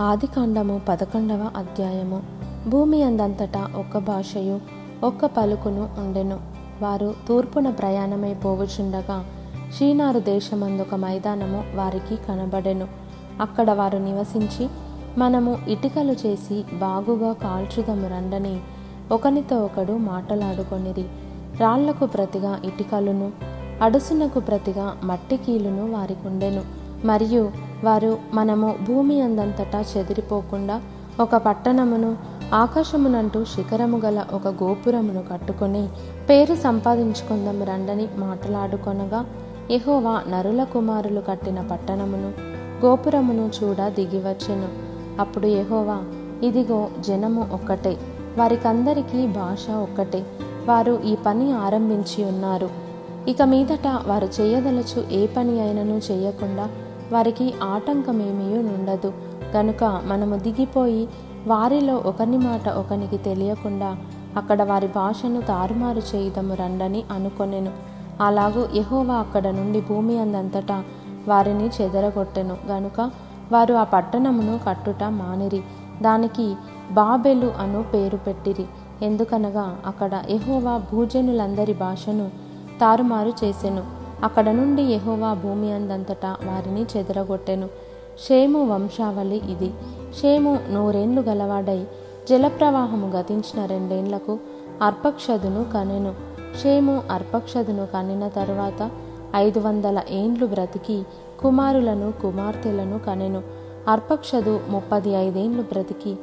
ఆదికాండము పదకొండవ అధ్యాయము. భూమి అందంతటా ఒక్క భాషయు ఒక్క పలుకును ఉండెను. వారు తూర్పున ప్రయాణమై పోవుచుండగా షీనారు దేశమందొక మైదానము వారికి కనబడెను. అక్కడ వారు నివసించి మనము ఇటుకలు చేసి బాగుగా కాల్చుదము రండని ఒకనితో ఒకడు మాటలాడుకొనిరి. రాళ్ళకు ప్రతిగా ఇటుకలును అడుసునకు ప్రతిగా మట్టి కీలును వారికుండెను. మరియు వారు మనము భూమి అందంతటా చెదిరిపోకుండా ఒక పట్టణమును ఆకాశమునంటూ శిఖరము గల ఒక గోపురమును కట్టుకొని పేరు సంపాదించుకుందాం రండని మాట్లాడుకొనగా ఎహోవా నరుల కుమారులు కట్టిన పట్టణమును గోపురమును చూడ దిగివచ్చెను. అప్పుడు ఎహోవా ఇదిగో జనము ఒక్కటే వారికందరికీ భాష ఒక్కటే వారు ఈ పని ఆరంభించి ఉన్నారు. ఇక మీదట వారు చేయదలచు ఏ పని అయినను చేయకుండా వారికి ఆటంకమేమీ ఉండదు. కనుక మనము దిగిపోయి వారిలో ఒకని మాట ఒకనికి తెలియకుండా అక్కడ వారి భాషను తారుమారు చేయుదము రండని అనుకొనెను. అలాగూ యహోవా అక్కడ నుండి భూమి అందంతటా వారిని చెదరగొట్టెను. గనుక వారు ఆ పట్టణమును కట్టుట మానిరి. దానికి బాబెలు అను పేరు పెట్టిరి. ఎందుకనగా అక్కడ ఎహోవా భూజనులందరి భాషను తారుమారు చేసెను. అక్కడ నుండి యహోవా భూమి అందంతటా వారిని చెదరగొట్టెను. షేము వంశావళి ఇది. షేము నూరేండ్లు గలవాడై జలప్రవాహము గతించిన రెండేండ్లకు అర్పక్షదును కనెను. షేము అర్పక్షదును కనిన తరువాత ఐదు వందల ఏండ్లు బ్రతికి కుమారులను కుమార్తెలను కనెను. అర్పక్షదు ముప్పది ఐదేండ్లు బ్రతికి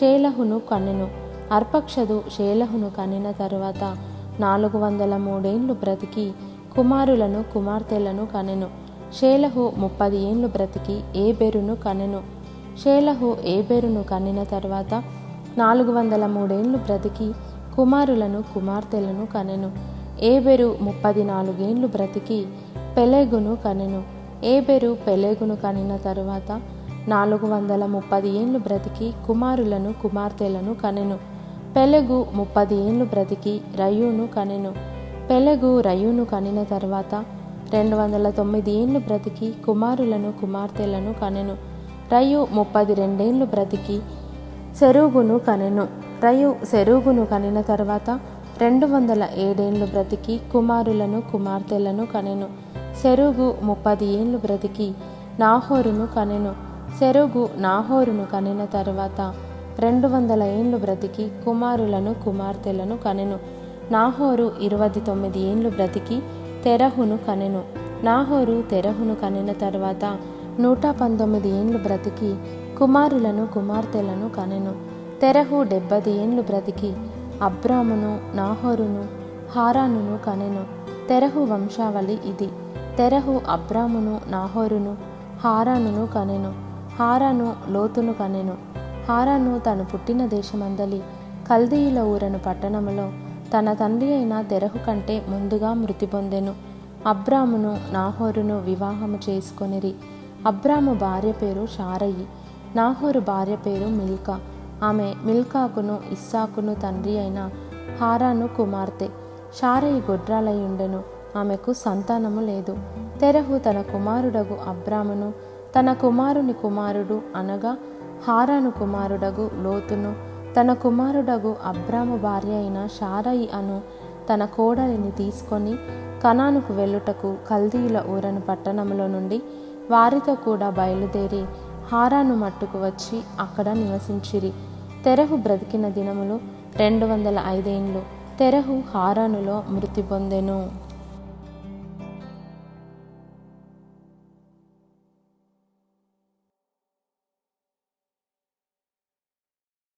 షేలహును కనెను. అర్పక్షదు షేలహును కనిన తరువాత నాలుగు వందల మూడేండ్లు బ్రతికి కుమారులను కుమార్తెలను కనెను. షేలహు ముప్పది ఏండ్లు బ్రతికి ఏబెరును కనెను. షేలహు ఏబెరును కనిన తర్వాత నాలుగు వందల మూడేండ్లు బ్రతికి కుమారులను కుమార్తెలను కనెను. ఏబెరు ముప్పది నాలుగేండ్లు బ్రతికి పెలేగును కనెను. ఏబెరు పెలేగును కనిన తరువాత నాలుగు వందల ముప్పది ఏండ్లు బ్రతికి కుమారులను కుమార్తెలను కనెను. పెలెగు ముప్పది ఏండ్లు బ్రతికి రయ్యూను కనెను. పెలగు రయును కనిన తర్వాత రెండు వందల తొమ్మిది ఏండ్లు బ్రతికి కుమారులను కుమార్తెలను కనెను. రయు ముప్పది రెండేండ్లు బ్రతికి సెరుగును కనెను. రయు సెరుగును కనిన తర్వాత రెండు వందల ఏడేండ్లు బ్రతికి కుమారులను కుమార్తెలను కనెను. సెరుగు ముప్పది ఏండ్లు బ్రతికి నాహోరును కనెను. సెరుగు నాహోరును కనిన తర్వాత రెండు వందల ఏండ్లు బ్రతికి కుమారులను కుమార్తెలను కనెను. నాహోరు ఇరవై తొమ్మిది ఏండ్లు బ్రతికి తెరహును కనెను. నాహోరు తెరహును కనిన తర్వాత నూట పంతొమ్మిది ఏండ్లు బ్రతికి కుమారులను కుమార్తెలను కనెను. తెరహు డెబ్బది ఏండ్లు బ్రతికి అబ్రామును నాహోరును హారానును కనెను. తెరహు వంశావళి ఇది. తెరహు అబ్రామును నాహోరును హారానును కనెను. హారాను లోతును కనెను. హారాను తను పుట్టిన దేశమందలి కల్దీయుల ఊరను పట్టణములో తన తండ్రి అయిన తెరహు కంటే ముందుగా మృతి పొందెను. అబ్రామును నాహోరును వివాహము చేసుకొనిరి. అబ్రాము భార్య పేరు షారయి నాహోరు భార్య పేరు మిల్కా. ఆమె మిల్కాకును ఇస్సాకును తండ్రి అయిన హారాను కుమార్తె. షారయి గొడ్రాలై ఉండెను. ఆమెకు సంతానము లేదు. తెరహు తన కుమారుడగు అబ్రామును తన కుమారుని కుమారుడు అనగా హారాను కుమారుడగు లోతును. తన కుమారుడగు అబ్రాము భార్య అయిన షారయి అను తన కోడలిని తీసుకొని కనానుకు వెళ్ళుటకు కల్దీయుల ఊరను పట్టణంలో నుండి వారితో కూడా బయలుదేరి హారాను మట్టుకు వచ్చి అక్కడ నివసించిరి. తెరహు బ్రతికిన దినములు రెండు వందల ఐదేండ్లు. తెరహు హారానులో మృతి పొందెను.